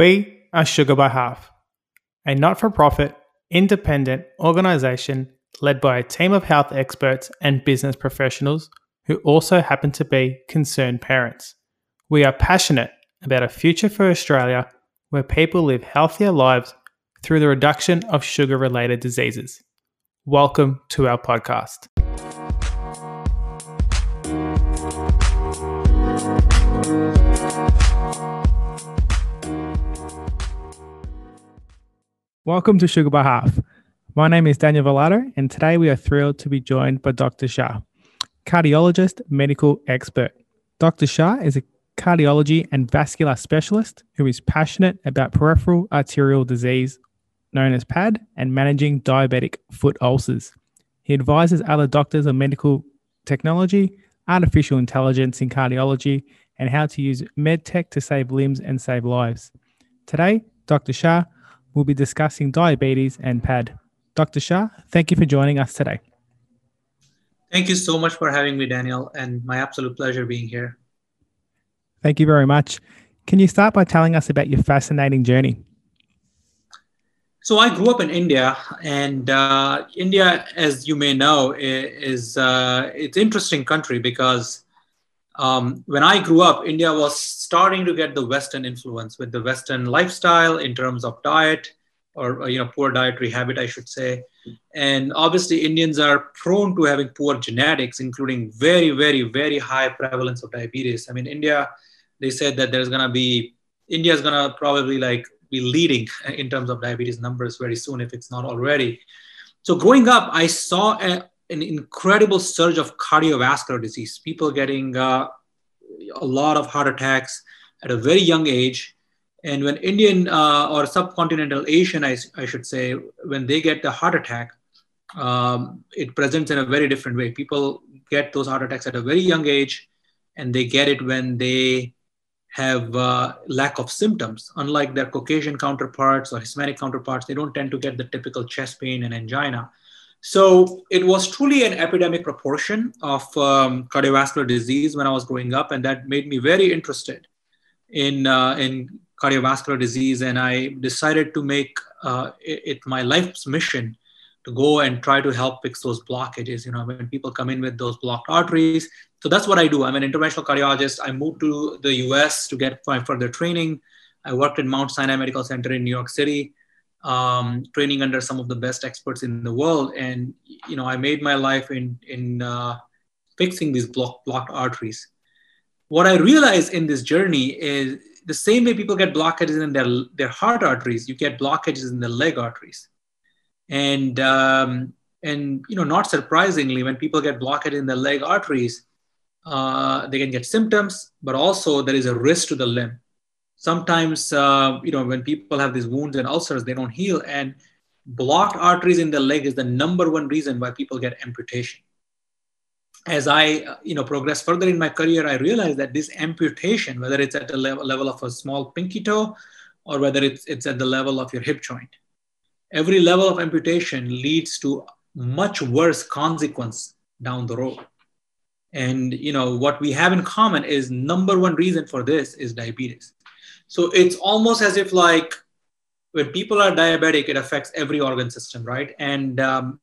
We are Sugar by Half, a not for profit, independent organization led by a team of health experts and business professionals who also happen to be concerned parents. We are passionate about a future for Australia where people live healthier lives through the reduction of sugar related diseases. Welcome to our podcast. Welcome to Sugar by Half. My name is Daniel Villado, and today we are thrilled to be joined by Dr. Shah, cardiologist, medical expert. Dr. Shah is a cardiology and vascular specialist who is passionate about peripheral arterial disease, known as PAD, and managing diabetic foot ulcers. He advises other doctors on medical technology, artificial intelligence in cardiology, and how to use medtech to save limbs and save lives. Today, Dr. Shah we'll be discussing diabetes and PAD. Dr. Shah, thank you for joining us today. Thank you so much for having me, Daniel, and my absolute pleasure being here. Thank you very much. Can you start by telling us about your fascinating journey? So I grew up in India, and uh, India, as you may know, is uh, it's interesting country because um, when I grew up, India was starting to get the Western influence with the Western lifestyle in terms of diet or, you know poor dietary habit, I should say. And obviously, Indians are prone to having poor genetics, including very, very, very high prevalence of diabetes. I mean, India, they said that there's gonna be India is gonna probably like be leading in terms of diabetes numbers very soon if it's not already. So growing up, I saw a, an incredible surge of cardiovascular disease, people getting uh, a lot of heart attacks at a very young age. And when Indian uh, or subcontinental Asian, I, I, should say, when they get the heart attack, um, it presents in a very different way. People get those heart attacks at a very young age, and they get it when they have uh, lack of symptoms. Unlike their Caucasian counterparts or Hispanic counterparts, they don't tend to get the typical chest pain and angina. So it was truly an epidemic proportion of um, cardiovascular disease when I was growing up, and that made me very interested in uh, in cardiovascular disease. And I decided to make uh, it, it, my life's mission to go and try to help fix those blockages. You know, when people come in with those blocked arteries. So that's what I do. I'm an interventional cardiologist. I moved to the U.S. to get my further training. I worked in Mount Sinai Medical Center in New York City um, training under some of the best experts in the world. And you know, I made my life in in uh, fixing these block, blocked arteries. What I realized in this journey is the same way people get blockages in their their heart arteries, you get blockages in the leg arteries. And um, and you know, not surprisingly, when people get blockages in the leg arteries, uh, they can get symptoms, but also there is a risk to the limb sometimes uh, you know when people have these wounds and ulcers they don't heal. And blocked arteries in the leg is the number one reason why people get amputation. As i you know progress further in my career i realized that this amputation whether it's at the level, level of a small pinky toe or whether it's, it's at the level of your hip joint every level of amputation leads to much worse consequence down the road. And you know what we have in common is number one reason for this is diabetes so it's almost as if like when people are diabetic, it affects every organ system, right? And um,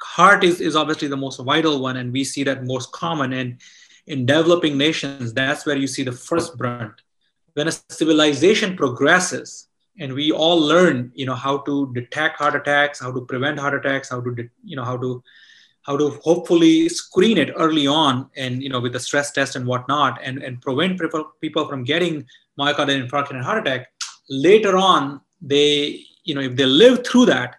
heart is, is obviously the most vital one, and we see that most common. And in developing nations, that's where you see the first brunt. When a civilization progresses, and we all learn, you know, how to detect heart attacks, how to prevent heart attacks, how to, you know, how to how to hopefully screen it early on and you know with the stress test and whatnot and, and prevent people, people from getting myocardial infarction and heart attack. Later on they you know if they live through that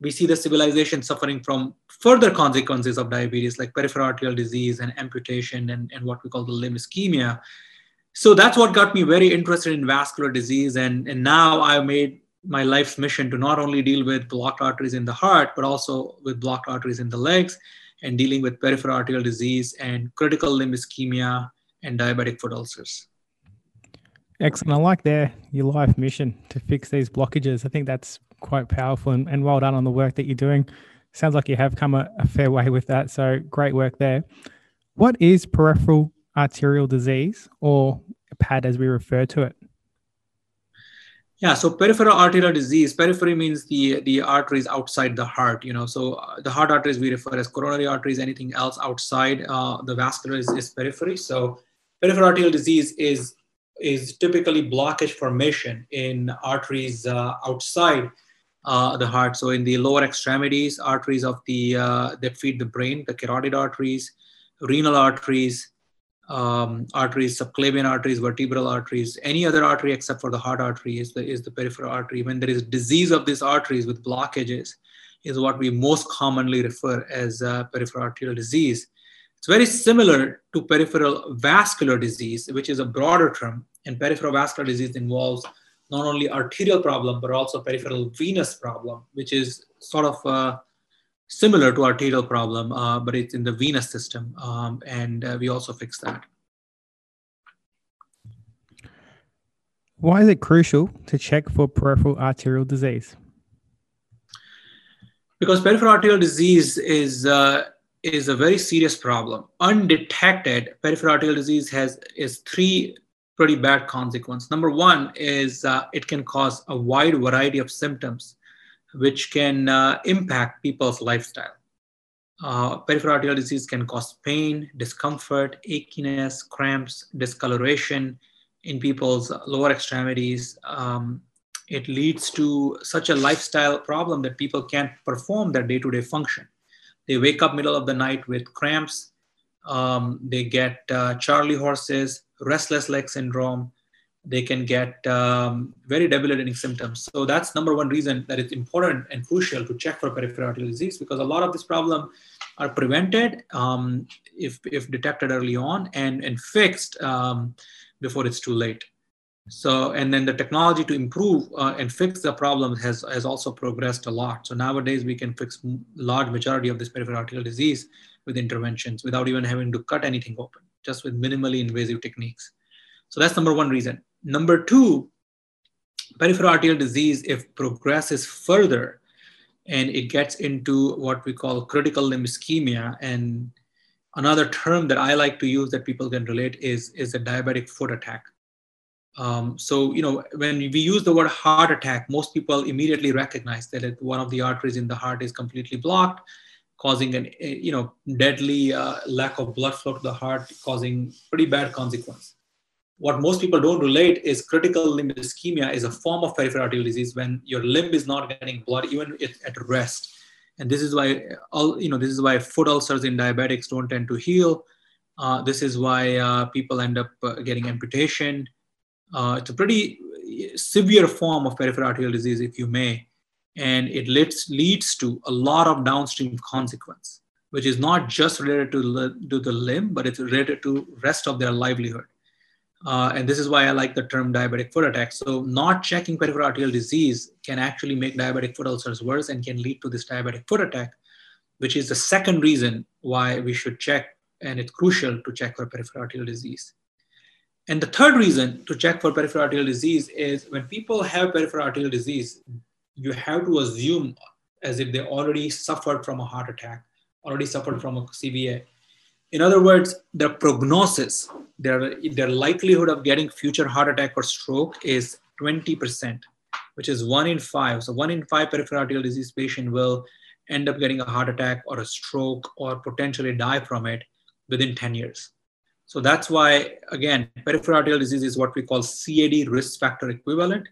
we see the civilization suffering from further consequences of diabetes like peripheral arterial disease and amputation and, and what we call the limb ischemia. So that's what got me very interested in vascular disease. And, and now I've made my life's mission to not only deal with blocked arteries in the heart but also with blocked arteries in the legs and dealing with peripheral arterial disease and critical limb ischemia and diabetic foot ulcers Excellent. I like their your life mission to fix these blockages. I think that's quite powerful and, and well done on the work that you're doing. Sounds like you have come a, a fair way with that. So great work there. What is peripheral arterial disease or PAD as we refer to it? Yeah, so peripheral arterial disease, periphery means the the arteries outside the heart, you know. So uh, the heart arteries we refer as coronary arteries, anything else outside uh, the vascular is, is periphery. So peripheral arterial disease is is typically blockage formation in arteries uh, outside uh, the heart. So in the lower extremities, arteries of the uh, that feed the brain, the carotid arteries, renal arteries, um, arteries, subclavian arteries, vertebral arteries, any other artery except for the heart artery is the, is the peripheral artery. When there is disease of these arteries with blockages, is what we most commonly refer as uh, peripheral arterial disease. It's very similar to peripheral vascular disease, which is a broader term. And peripheral vascular disease involves not only arterial problem, but also peripheral venous problem, which is sort of uh, similar to arterial problem, uh, but it's in the venous system. Um, and uh, we also fix that. Why is it crucial to check for peripheral arterial disease? Because peripheral arterial disease is uh, is a very serious problem. Undetected peripheral arterial disease has is three pretty bad consequences. Number one is uh, it can cause a wide variety of symptoms which can uh, impact people's lifestyle. Uh, peripheral arterial disease can cause pain, discomfort, achiness, cramps, discoloration in people's lower extremities. Um, it leads to such a lifestyle problem that people can't perform their day-to-day function. They wake up middle of the night with cramps. Um, they get uh, Charlie horses, restless leg syndrome, they can get um, very debilitating symptoms. So that's number one reason that it's important and crucial to check for peripheral arterial disease because a lot of this problem are prevented um, if, if detected early on and, and fixed um, before it's too late. So, and then the technology to improve uh, and fix the problem has, has also progressed a lot. So nowadays we can fix large majority of this peripheral arterial disease with interventions without even having to cut anything open, just with minimally invasive techniques. So that's number one reason. Number two, peripheral arterial disease, if progresses further and it gets into what we call critical limb ischemia, and another term that I like to use that people can relate is, is a diabetic foot attack. Um, so, you know, when we use the word heart attack, most people immediately recognize that one of the arteries in the heart is completely blocked, causing an, you know, deadly uh, lack of blood flow to the heart, causing pretty bad consequence. What most people don't relate is critical limb ischemia is a form of peripheral arterial disease when your limb is not getting blood even at rest. And this is why all you know this is why foot ulcers in diabetics don't tend to heal. Uh, this is why uh, people end up uh, getting amputation uh, it's a pretty severe form of peripheral arterial disease if you may and it leads, leads to a lot of downstream consequence which is not just related to, to the limb but it's related to rest of their livelihood uh, and this is why I like the term diabetic foot attack. So, not checking peripheral arterial disease can actually make diabetic foot ulcers worse and can lead to this diabetic foot attack, which is the second reason why we should check, and it's crucial to check for peripheral arterial disease. And the third reason to check for peripheral arterial disease is when people have peripheral arterial disease, you have to assume as if they already suffered from a heart attack, already suffered from a CVA in other words, their prognosis, their, their likelihood of getting future heart attack or stroke is 20%, which is one in five. So one in five peripheral arterial disease patient will end up getting a heart attack or a stroke or potentially die from it within 10 years. So that's why, again, peripheral arterial disease is what we call CAD risk factor equivalent,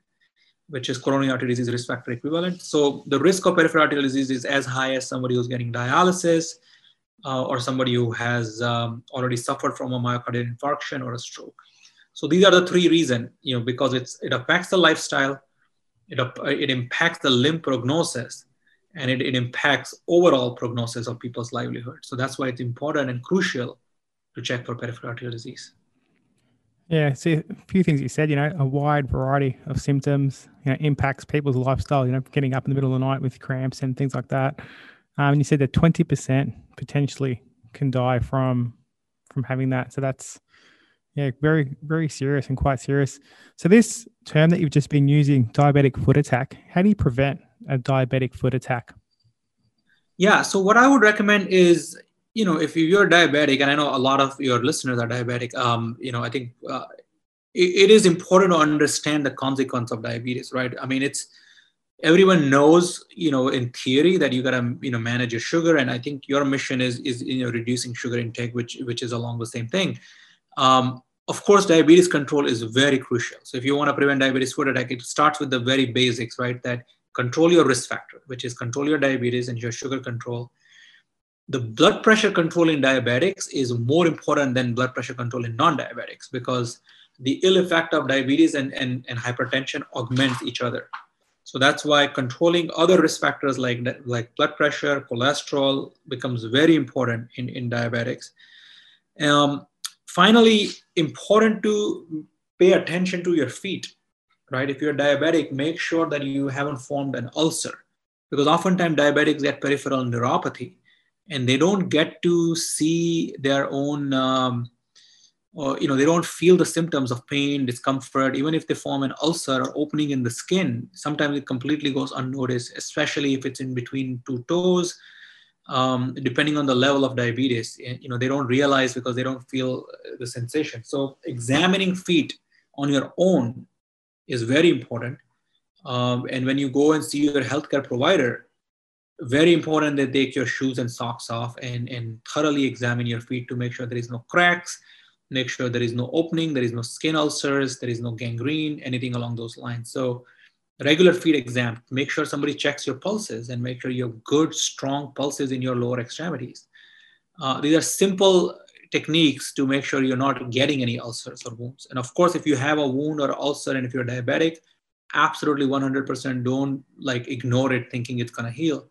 which is coronary artery disease risk factor equivalent. So the risk of peripheral arterial disease is as high as somebody who's getting dialysis, uh, or somebody who has um, already suffered from a myocardial infarction or a stroke. So these are the three reasons, you know, because it's it affects the lifestyle, it, it impacts the limb prognosis, and it, it impacts overall prognosis of people's livelihood. So that's why it's important and crucial to check for peripheral arterial disease. Yeah, see a few things you said, you know, a wide variety of symptoms, you know, impacts people's lifestyle, you know, getting up in the middle of the night with cramps and things like that. Um, and you said that 20% potentially can die from from having that. So that's yeah, very very serious and quite serious. So this term that you've just been using, diabetic foot attack, how do you prevent a diabetic foot attack? Yeah, so what I would recommend is you know if you're diabetic, and I know a lot of your listeners are diabetic, um, you know I think uh, it, it is important to understand the consequence of diabetes, right? I mean, it's everyone knows, you know, in theory that you gotta, you know, manage your sugar, and I think your mission is is you know reducing sugar intake, which which is along the same thing. Um, of course, diabetes control is very crucial. So if you want to prevent diabetes foot attack, it starts with the very basics, right? That control your risk factor, which is control your diabetes and your sugar control. The blood pressure control in diabetics is more important than blood pressure control in non-diabetics because the ill effect of diabetes and, and, and hypertension augments each other. So that's why controlling other risk factors like, like blood pressure, cholesterol becomes very important in, in diabetics. Um, finally, important to pay attention to your feet, right? If you're diabetic, make sure that you haven't formed an ulcer because oftentimes diabetics get peripheral neuropathy and they don't get to see their own um, or you know they don't feel the symptoms of pain discomfort even if they form an ulcer or opening in the skin sometimes it completely goes unnoticed especially if it's in between two toes um, depending on the level of diabetes eh, you know they don't realize because they don't feel the sensation. So examining feet on your own is very important um, and when you go and see your healthcare provider very important that take your shoes and socks off and, and thoroughly examine your feet to make sure there is no cracks make sure there is no opening, there is no skin ulcers, there is no gangrene, anything along those lines. So regular feet exam, make sure somebody checks your pulses and make sure you have good, strong pulses in your lower extremities. Uh, these are simple techniques to make sure you're not getting any ulcers or wounds. And of course, if you have a wound or ulcer and if you're diabetic, absolutely 100% don't like ignore it thinking it's going to heal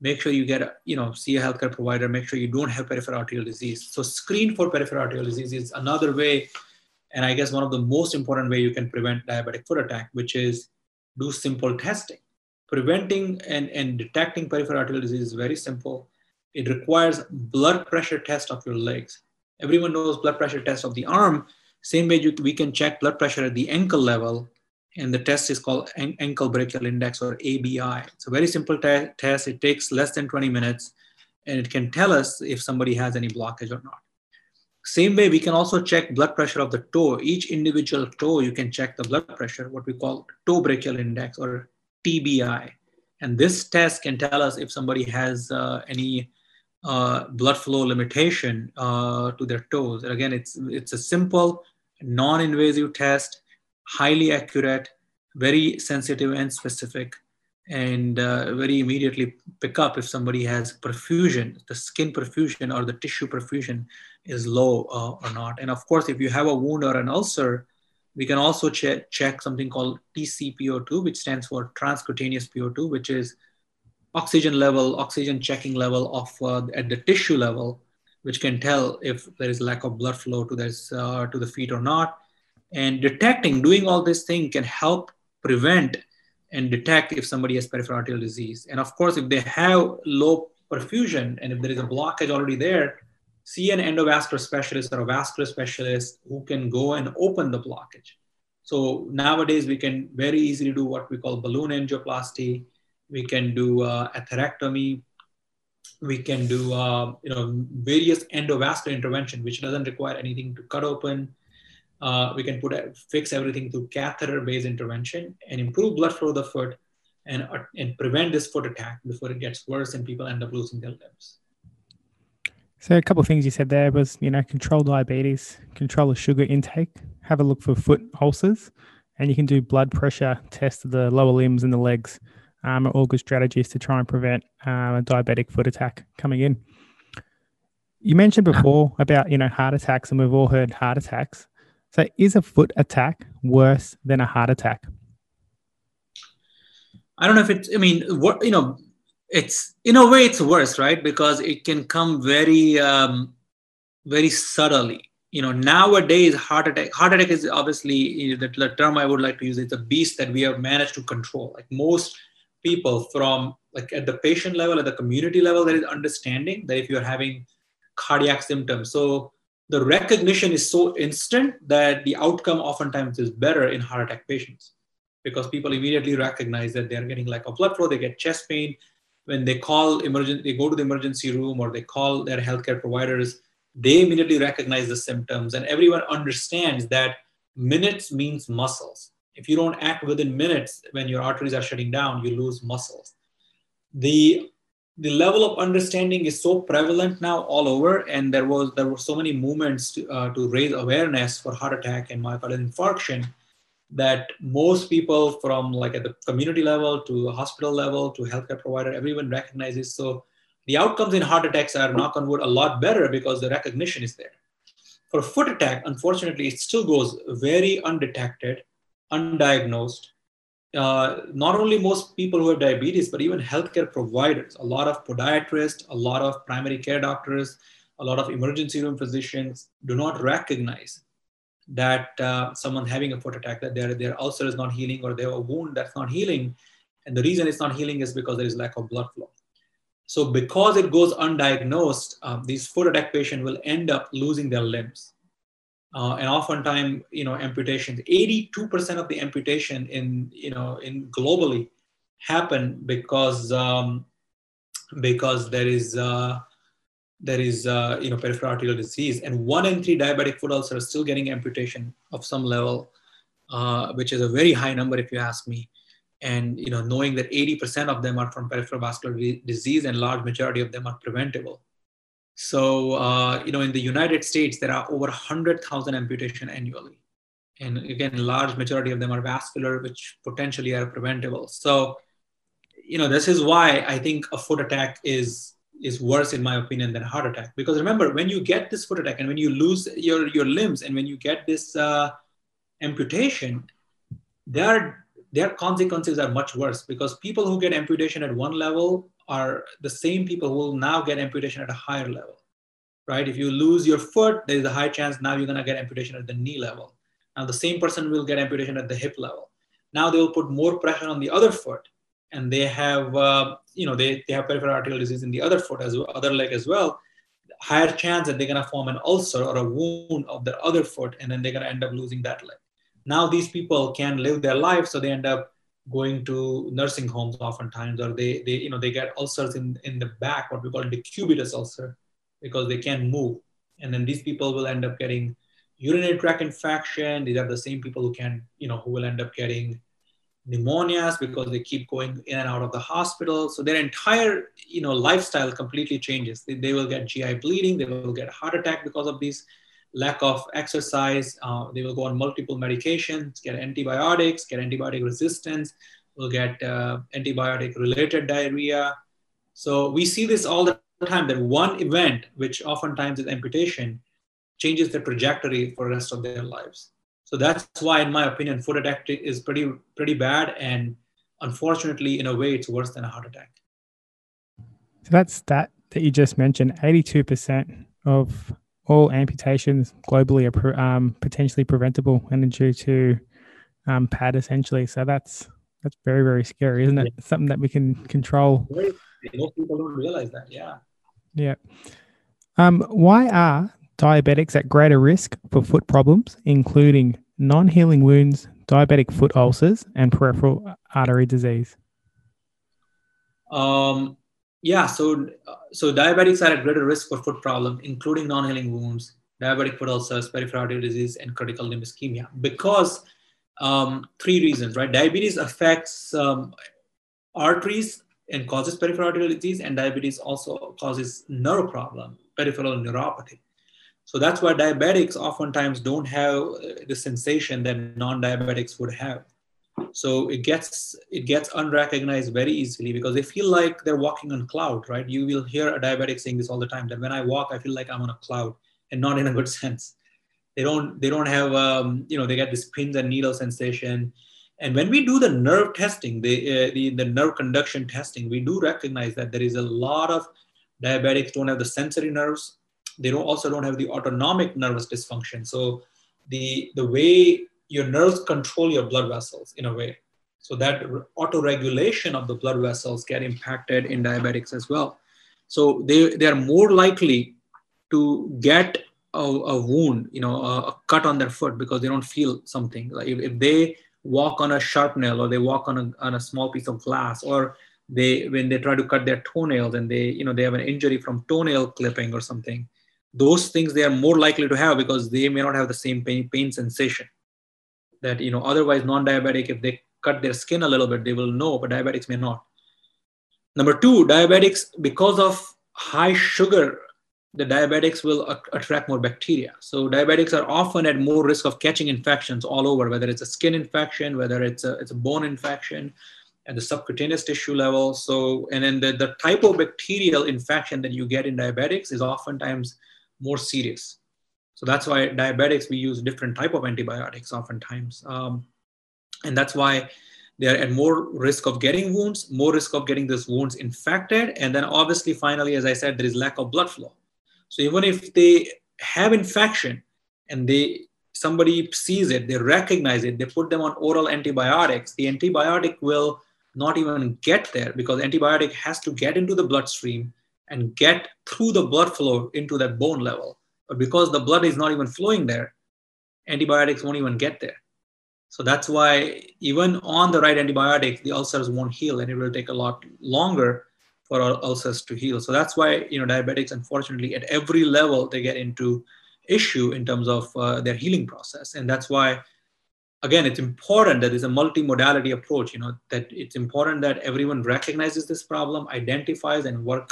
make sure you get a, you know see a healthcare provider. Make sure you don't have peripheral arterial disease. So screen for peripheral arterial disease is another way and i guess one of the most important way you can prevent diabetic foot attack which is do simple testing. Preventing and, and detecting peripheral arterial disease is very simple. It requires blood pressure test of your legs. Everyone knows blood pressure test of the arm. Same way you, we can check blood pressure at the ankle level and the test is called ankle brachial index or ABI. It's a very simple te- test. It takes less than 20 minutes and it can tell us if somebody has any blockage or not. Same way, we can also check blood pressure of the toe. Each individual toe, you can check the blood pressure, what we call toe brachial index or TBI. And this test can tell us if somebody has uh, any uh, blood flow limitation uh, to their toes. And again, it's, it's a simple, non-invasive test highly accurate, very sensitive and specific, and uh, very immediately pick up if somebody has perfusion, the skin perfusion or the tissue perfusion is low uh, or not. And of course, if you have a wound or an ulcer, we can also check, something called TCPO2, which stands for transcutaneous PO2, which is oxygen level, oxygen checking level of uh, at the tissue level, which can tell if there is lack of blood flow to this uh, to the feet or not. And detecting, doing all this thing can help prevent and detect if somebody has peripheral arterial disease. And of course, if they have low perfusion and if there is a blockage already there, see an endovascular specialist or a vascular specialist who can go and open the blockage. So nowadays we can very easily do what we call balloon angioplasty. We can do uh, atherectomy. We can do uh, you know various endovascular intervention, which doesn't require anything to cut open uh, we can put a, fix everything through catheter-based intervention and improve blood flow of the foot and, uh, and prevent this foot attack before it gets worse and people end up losing their limbs. So a couple of things you said there was, you know, control diabetes, control the sugar intake, have a look for foot ulcers, and you can do blood pressure tests of the lower limbs and the legs. Um, are all good strategies to try and prevent um, a diabetic foot attack coming in. You mentioned before about you know heart attacks, and we've all heard heart attacks. So, is a foot attack worse than a heart attack? I don't know if it's, I mean, what, you know, it's in a way it's worse, right? Because it can come very, um, very subtly. You know, nowadays, heart attack, heart attack is obviously you know, the, term I would like to use. It's a beast that we have managed to control. Like most people from like at the patient level, at the community level, there is understanding that if you're having cardiac symptoms. So the recognition is so instant that the outcome oftentimes is better in heart attack patients because people immediately recognize that they're getting lack of blood flow, they get chest pain. When they call emergency, they go to the emergency room or they call their healthcare providers, they immediately recognize the symptoms and everyone understands that minutes means muscles. If you don't act within minutes when your arteries are shutting down, you lose muscles. The the level of understanding is so prevalent now all over, and there was there were so many movements to, uh, to raise awareness for heart attack and myocardial infarction that most people from like at the community level to hospital level to healthcare provider, everyone recognizes. So the outcomes in heart attacks are knock on wood a lot better because the recognition is there. For foot attack, unfortunately, it still goes very undetected, undiagnosed, uh, not only most people who have diabetes, but even healthcare providers, a lot of podiatrists, a lot of primary care doctors, a lot of emergency room physicians do not recognize that uh, someone having a foot attack, that their, their ulcer is not healing or they have a wound that's not healing. And the reason it's not healing is because there is lack of blood flow. So because it goes undiagnosed, um, these foot attack patients will end up losing their limbs uh, and oftentimes you know amputations 82% of the amputation in you know in globally happen because um, because there is uh, there is uh, you know peripheral arterial disease. And one in three diabetic foot ulcers are still getting amputation of some level uh, which is a very high number if you ask me. And you know knowing that 80% of them are from peripheral vascular disease and large majority of them are preventable so, uh, you know, in the United States, there are over 100,000 amputation annually. And again, large majority of them are vascular, which potentially are preventable. So, you know, this is why I think a foot attack is is worse in my opinion than a heart attack because remember when you get this foot attack and when you lose your your limbs and when you get this uh, amputation their their consequences are much worse because people who get amputation at one level are the same people who will now get amputation at a higher level, right? If you lose your foot, there's a high chance now you're going to get amputation at the knee level. Now the same person will get amputation at the hip level. Now they will put more pressure on the other foot, and they have, uh, you know, they, they have peripheral arterial disease in the other foot as well, other leg as well. Higher chance that they're going to form an ulcer or a wound of their other foot, and then they're going to end up losing that leg. Now these people can live their life, so they end up going to nursing homes oftentimes, or they, they you know they get ulcers in, in the back, what we call decubitus ulcer, because they can't move. And then these people will end up getting urinary tract infection. These are the same people who can, you know, who will end up getting pneumonias because they keep going in and out of the hospital. So their entire, you know, lifestyle completely changes. They, they will get GI bleeding. They will get heart attack because of these lack of exercise. Uh, they will go on multiple medications, get antibiotics, get antibiotic resistance, will get uh, antibiotic related diarrhea. So we see this all the time that one event, which oftentimes is amputation, changes the trajectory for the rest of their lives. So that's why, in my opinion, foot attack is pretty pretty bad, and unfortunately, in a way, it's worse than a heart attack. So that's that that you just mentioned. Eighty-two percent of all amputations globally are um, potentially preventable and due to um, PAD essentially. So that's that's very very scary, isn't it? Yeah. Something that we can control. Most people don't realize that. Yeah. Yeah. Um, why are diabetics at greater risk for foot problems, including non-healing wounds, diabetic foot ulcers, and peripheral artery disease? Um, yeah, so so diabetics are at greater risk for foot problem, including non-healing wounds, diabetic foot ulcers, peripheral artery disease, and critical limb ischemia. Because um, three reasons, right? Diabetes affects um, arteries and causes peripheral arterial disease, and diabetes also causes nerve problem, peripheral neuropathy. So that's why diabetics oftentimes don't have uh, the sensation that non-diabetics would have so it gets it gets unrecognized very easily because they feel like they're walking on cloud right? You will hear a diabetic saying this all the time that when i walk i feel like i'm on a cloud and not in a good sense. They don't they don't have um, you know they get this pins and needle sensation. And when we do the nerve testing the, uh, the the nerve conduction testing we do recognize that there is a lot of diabetics don't have the sensory nerves. They don't also don't have the autonomic nervous dysfunction. So the the way your nerves control your blood vessels in a way. So that auto-regulation of the blood vessels get impacted in diabetics as well. So they, they are more likely to get a, a wound, you know, a, a, cut on their foot because they don't feel something. Like if, if they walk on a sharp nail or they walk on a, on a small piece of glass or they when they try to cut their toenails and they you know they have an injury from toenail clipping or something those things they are more likely to have because they may not have the same pain, pain sensation that you know otherwise non-diabetic if they cut their skin a little bit they will know but diabetics may not number two diabetics because of high sugar the diabetics will attract more bacteria. So diabetics are often at more risk of catching infections all over, whether it's a skin infection, whether it's a, it's a bone infection at the subcutaneous tissue level. So, and then the, the type of bacterial infection that you get in diabetics is oftentimes more serious. So that's why diabetics, we use different type of antibiotics oftentimes. Um, and that's why they're at more risk of getting wounds, more risk of getting those wounds infected. And then obviously, finally, as I said, there is lack of blood flow. So even if they have infection and they somebody sees it, they recognize it, they put them on oral antibiotics, the antibiotic will not even get there because antibiotic has to get into the bloodstream and get through the blood flow into that bone level. But because the blood is not even flowing there, antibiotics won't even get there. So that's why even on the right antibiotics, the ulcers won't heal and it will take a lot longer for our ulcers to heal. So that's why you know diabetics, unfortunately, at every level they get into issue in terms of uh, their healing process, and that's why again it's important that there's a multimodality approach. You know that it's important that everyone recognizes this problem, identifies, and work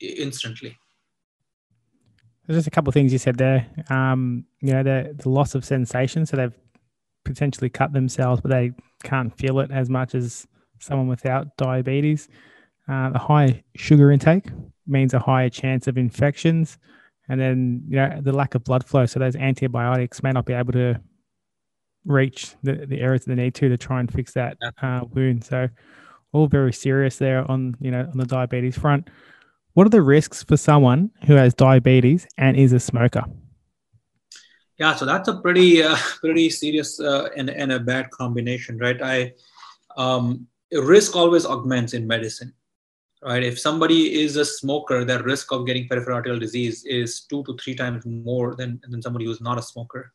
instantly. There's just a couple of things you said there. Um, you know, the the loss of sensation, so they've potentially cut themselves, but they can't feel it as much as someone without diabetes. Uh, the high sugar intake means a higher chance of infections, and then you know, the lack of blood flow. So those antibiotics may not be able to reach the, the areas they need to to try and fix that uh, wound. So all very serious there on you know on the diabetes front. What are the risks for someone who has diabetes and is a smoker? Yeah, so that's a pretty uh, pretty serious uh, and, and a bad combination, right? I um, risk always augments in medicine right? If somebody is a smoker, their risk of getting peripheral arterial disease is two to three times more than, than somebody who's not a smoker.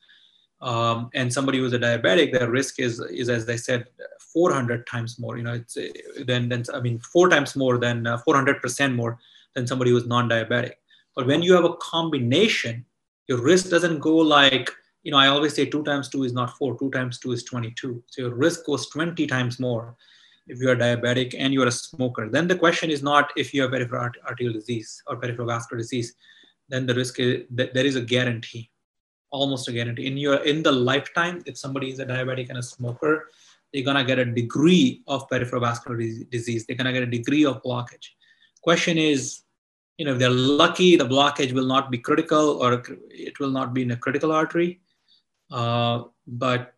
Um, and somebody who's a diabetic, their risk is, is as I said, 400 times more. You know, it's then, then I mean, four times more than uh, 400% more than somebody who's non-diabetic. But when you have a combination, your risk doesn't go like, you know, I always say two times two is not four, two times two is 22. So your risk goes 20 times more if you are diabetic and you are a smoker. Then the question is not if you have peripheral arterial disease or peripheral vascular disease. Then the risk is that there is a guarantee, almost a guarantee. In your in the lifetime, if somebody is a diabetic and a smoker, they're gonna get a degree of peripheral vascular disease. They're gonna get a degree of blockage. Question is, you know, if they're lucky, the blockage will not be critical or it will not be in a critical artery. Uh, but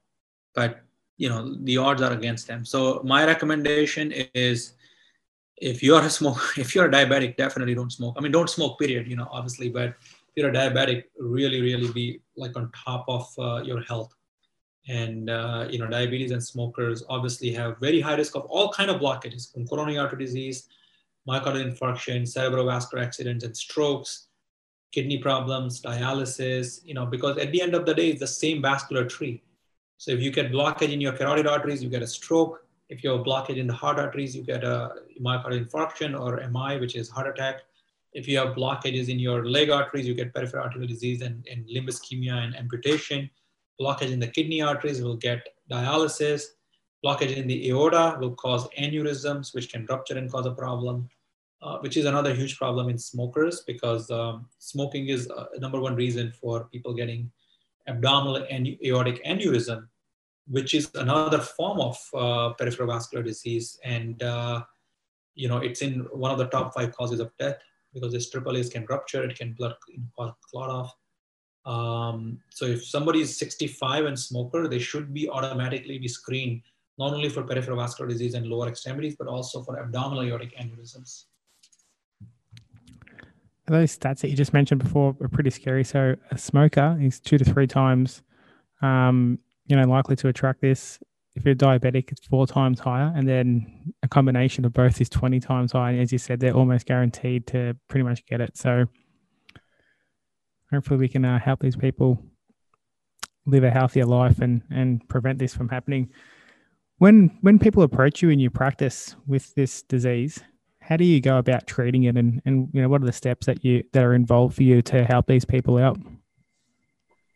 but you know the odds are against them. So my recommendation is if you're a smoke if you're a diabetic definitely don't smoke. I mean don't smoke period you know obviously but if you're a diabetic really really be like on top of uh, your health. And uh, you know diabetes and smokers obviously have very high risk of all kind of blockages from coronary artery disease myocardial infarction cerebrovascular accidents and strokes kidney problems dialysis you know because at the end of the day it's the same vascular tree so if you get blockage in your carotid arteries, you get a stroke. If you have blockage in the heart arteries, you get a myocardial infarction or MI, which is heart attack. If you have blockages in your leg arteries, you get peripheral arterial disease and, and limb ischemia and amputation. Blockage in the kidney arteries will get dialysis. Blockage in the aorta will cause aneurysms, which can rupture and cause a problem, uh, which is another huge problem in smokers because um, smoking is a number one reason for people getting abdominal and aortic aneurysm which is another form of uh, peripheral vascular disease. And, uh, you know, it's in one of the top five causes of death because this triple A's can rupture, it can blood clot off. Um, so if somebody is 65 and smoker, they should be automatically be screened not only for peripheral vascular disease and lower extremities, but also for abdominal aortic aneurysms. Those stats that you just mentioned before are pretty scary. So a smoker is two to three times um, you know, likely to attract this. If you're diabetic, it's four times higher, and then a combination of both is 20 times higher. And as you said, they're almost guaranteed to pretty much get it. So hopefully, we can uh, help these people live a healthier life and and prevent this from happening. When when people approach you in your practice with this disease, how do you go about treating it, and and you know what are the steps that you that are involved for you to help these people out?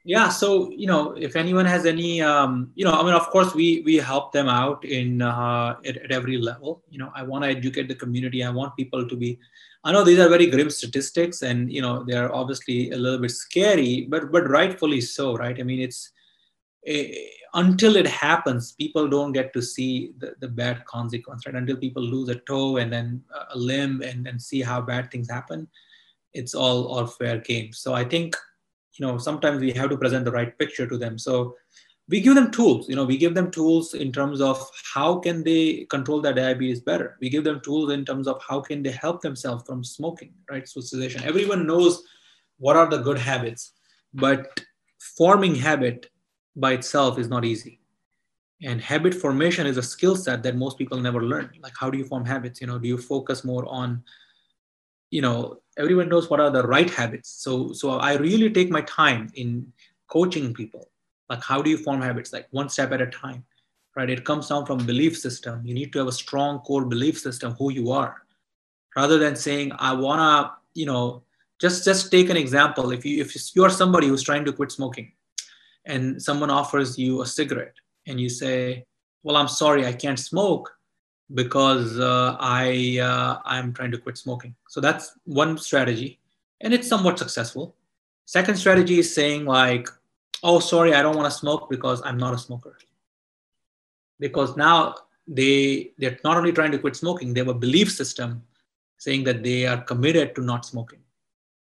yeah so you know if anyone has any um, you know i mean of course we we help them out in uh, at, at every level. You know i want to educate the community. I want people to be i know these are very grim statistics and you know they're obviously a little bit scary but but rightfully so right? I mean it's eh, until it happens people don't get to see the, the bad consequence right? Until people lose a toe and then a limb and then see how bad things happen it's all all fair game. So i think you know sometimes we have to present the right picture to them. So we give them tools you know we give them tools in terms of how can they control their diabetes better. We give them tools in terms of how can they help themselves from smoking right? So cessation. Everyone knows what are the good habits but forming habit by itself is not easy. And habit formation is a skill set that most people never learn. Like how do you form habits? You know do you focus more on you know everyone knows what are the right habits. So so i really take my time in coaching people. Like how do you form habits? Like one step at a time right? It comes down from belief system. You need to have a strong core belief system who you are rather than saying i want to you know just just take an example. If you if you are somebody who's trying to quit smoking and someone offers you a cigarette and you say well i'm sorry i can't smoke because uh, I uh, I'm trying to quit smoking. So that's one strategy, and it's somewhat successful. Second strategy is saying like, oh sorry, I don't want to smoke because I'm not a smoker. Because now they they're not only trying to quit smoking, they have a belief system saying that they are committed to not smoking.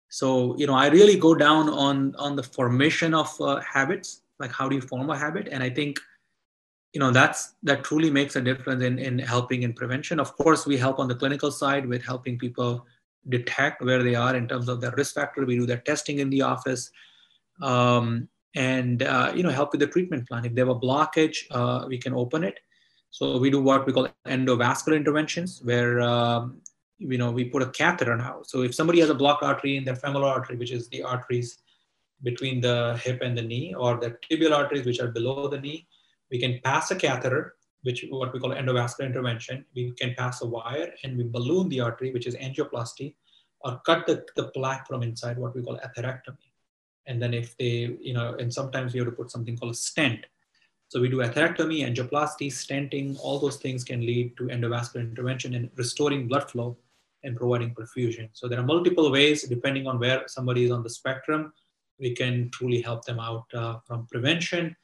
So you know, I really go down on on the formation of uh, habits, like how do you form a habit, and I think you know that's that truly makes a difference in, in helping in prevention. Of course we help on the clinical side with helping people detect where they are in terms of their risk factor. We do their testing in the office um, and uh, you know help with the treatment plan. If they have a blockage uh, we can open it. So we do what we call endovascular interventions where um, you know we put a catheter now so if somebody has a blocked artery in their femoral artery which is the arteries between the hip and the knee or the tibial arteries which are below the knee we can pass a catheter, which what we call endovascular intervention. We can pass a wire and we balloon the artery, which is angioplasty, or cut the, the plaque from inside, what we call atherectomy. And then if they, you know, and sometimes we have to put something called a stent. So we do atherectomy, angioplasty, stenting, all those things can lead to endovascular intervention and restoring blood flow and providing perfusion. So there are multiple ways, depending on where somebody is on the spectrum, we can truly help them out uh, from prevention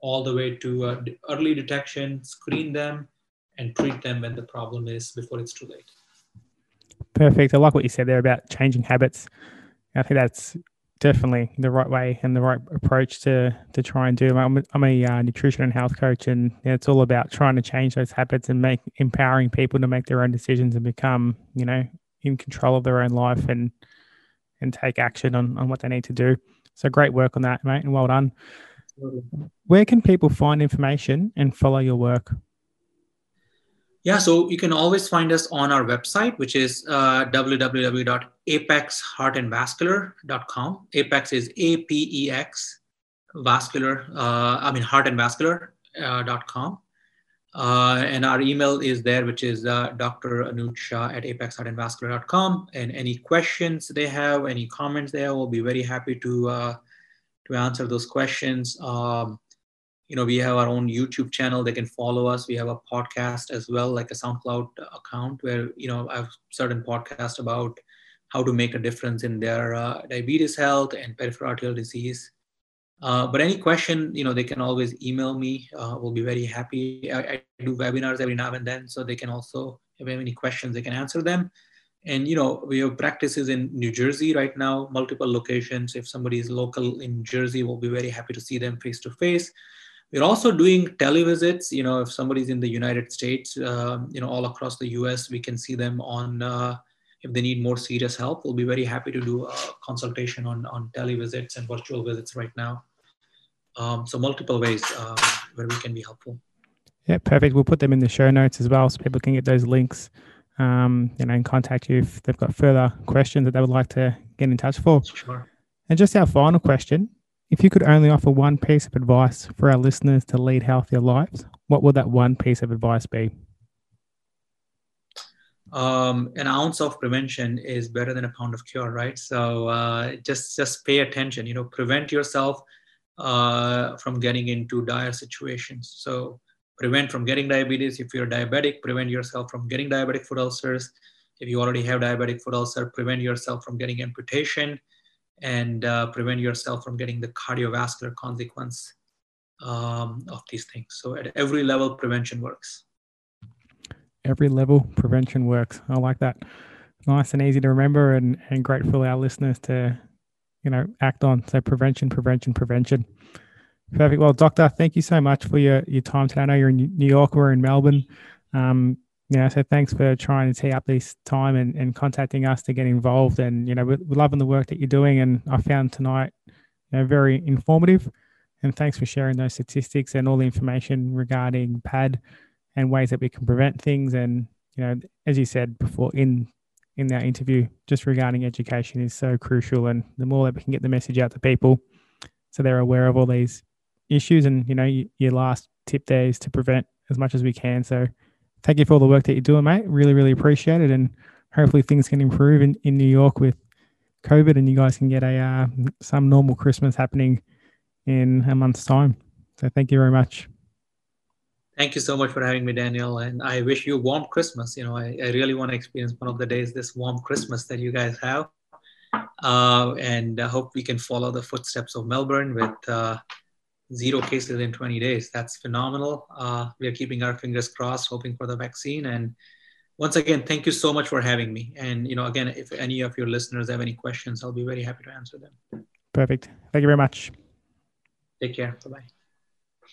all the way to uh, early detection, screen them, and treat them when the problem is before it's too late. Perfect. I like what you said there about changing habits. I think that's definitely the right way and the right approach to to try and do. I'm, I'm a uh, nutrition and health coach, and it's all about trying to change those habits and make empowering people to make their own decisions and become, you know, in control of their own life and and take action on on what they need to do. So great work on that, mate, and well done. Where can people find information and follow your work? Yeah, so you can always find us on our website, which is uh, www.apexheartandvascular.com. Apex is A P E X vascular, uh, I mean, heart and vascular.com. Uh, uh, and our email is there, which is uh, Dr. Anuj at apexheartandvascular.com. And any questions they have, any comments there, we'll be very happy to uh, to answer those questions. Um, you know, we have our own YouTube channel. They can follow us. We have a podcast as well, like a SoundCloud account where, you know, I have certain podcasts about how to make a difference in their uh, diabetes health and peripheral arterial disease. Uh, but any question, you know, they can always email me. Uh, we'll be very happy. I, I, do webinars every now and then, so they can also, if they have any questions, they can answer them and you know we have practices in new jersey right now multiple locations if somebody is local in jersey we'll be very happy to see them face to face we're also doing televisits. You know if somebody's in the united states um, you know all across the us we can see them on uh, if they need more serious help we'll be very happy to do a consultation on on televisits and virtual visits right now. Um, so multiple ways um, where we can be helpful. Yeah perfect. We'll put them in the show notes as well so people can get those links um, you know, and contact you if they've got further questions that they would like to get in touch for. Sure. And just our final question if you could only offer one piece of advice for our listeners to lead healthier lives, what would that one piece of advice be? Um, an ounce of prevention is better than a pound of cure, right? So uh, just just pay attention. You know, prevent yourself uh, from getting into dire situations. So prevent from getting diabetes. If you're diabetic, prevent yourself from getting diabetic foot ulcers. If you already have diabetic foot ulcer, prevent yourself from getting amputation and uh, prevent yourself from getting the cardiovascular consequence um, of these things. So at every level, prevention works. Every level, prevention works. I like that. Nice and easy to remember, and and grateful our listeners to, you know, act on. So prevention, prevention, prevention. Perfect. Well, Doctor, thank you so much for your your time today. I know you're in New York, we're in Melbourne. Um, know, so thanks for trying to tee up this time and, and contacting us to get involved. And, you know, we're, we're loving the work that you're doing. And I found tonight, you know, very informative. And thanks for sharing those statistics and all the information regarding PAD and ways that we can prevent things. And, you know, as you said before in in that interview, just regarding education is so crucial. And the more that we can get the message out to people so they're aware of all these issues. And, you know, your last tip there is to prevent as much as we can. So thank you for all the work that you're doing, mate. Really, really appreciate it. And hopefully things can improve in, in New York with COVID and you guys can get a uh, some normal Christmas happening in a month's time. So thank you very much. Thank you so much for having me, Daniel. And I wish you a warm Christmas. You know, I, I really want to experience one of the days this warm Christmas that you guys have. Uh, and I hope we can follow the footsteps of Melbourne with uh, zero cases in 20 days. That's phenomenal. Uh, we are keeping our fingers crossed, hoping for the vaccine. And once again, thank you so much for having me. And you know, again, if any of your listeners have any questions, I'll be very happy to answer them. Perfect. Thank you very much. Take care. Bye bye.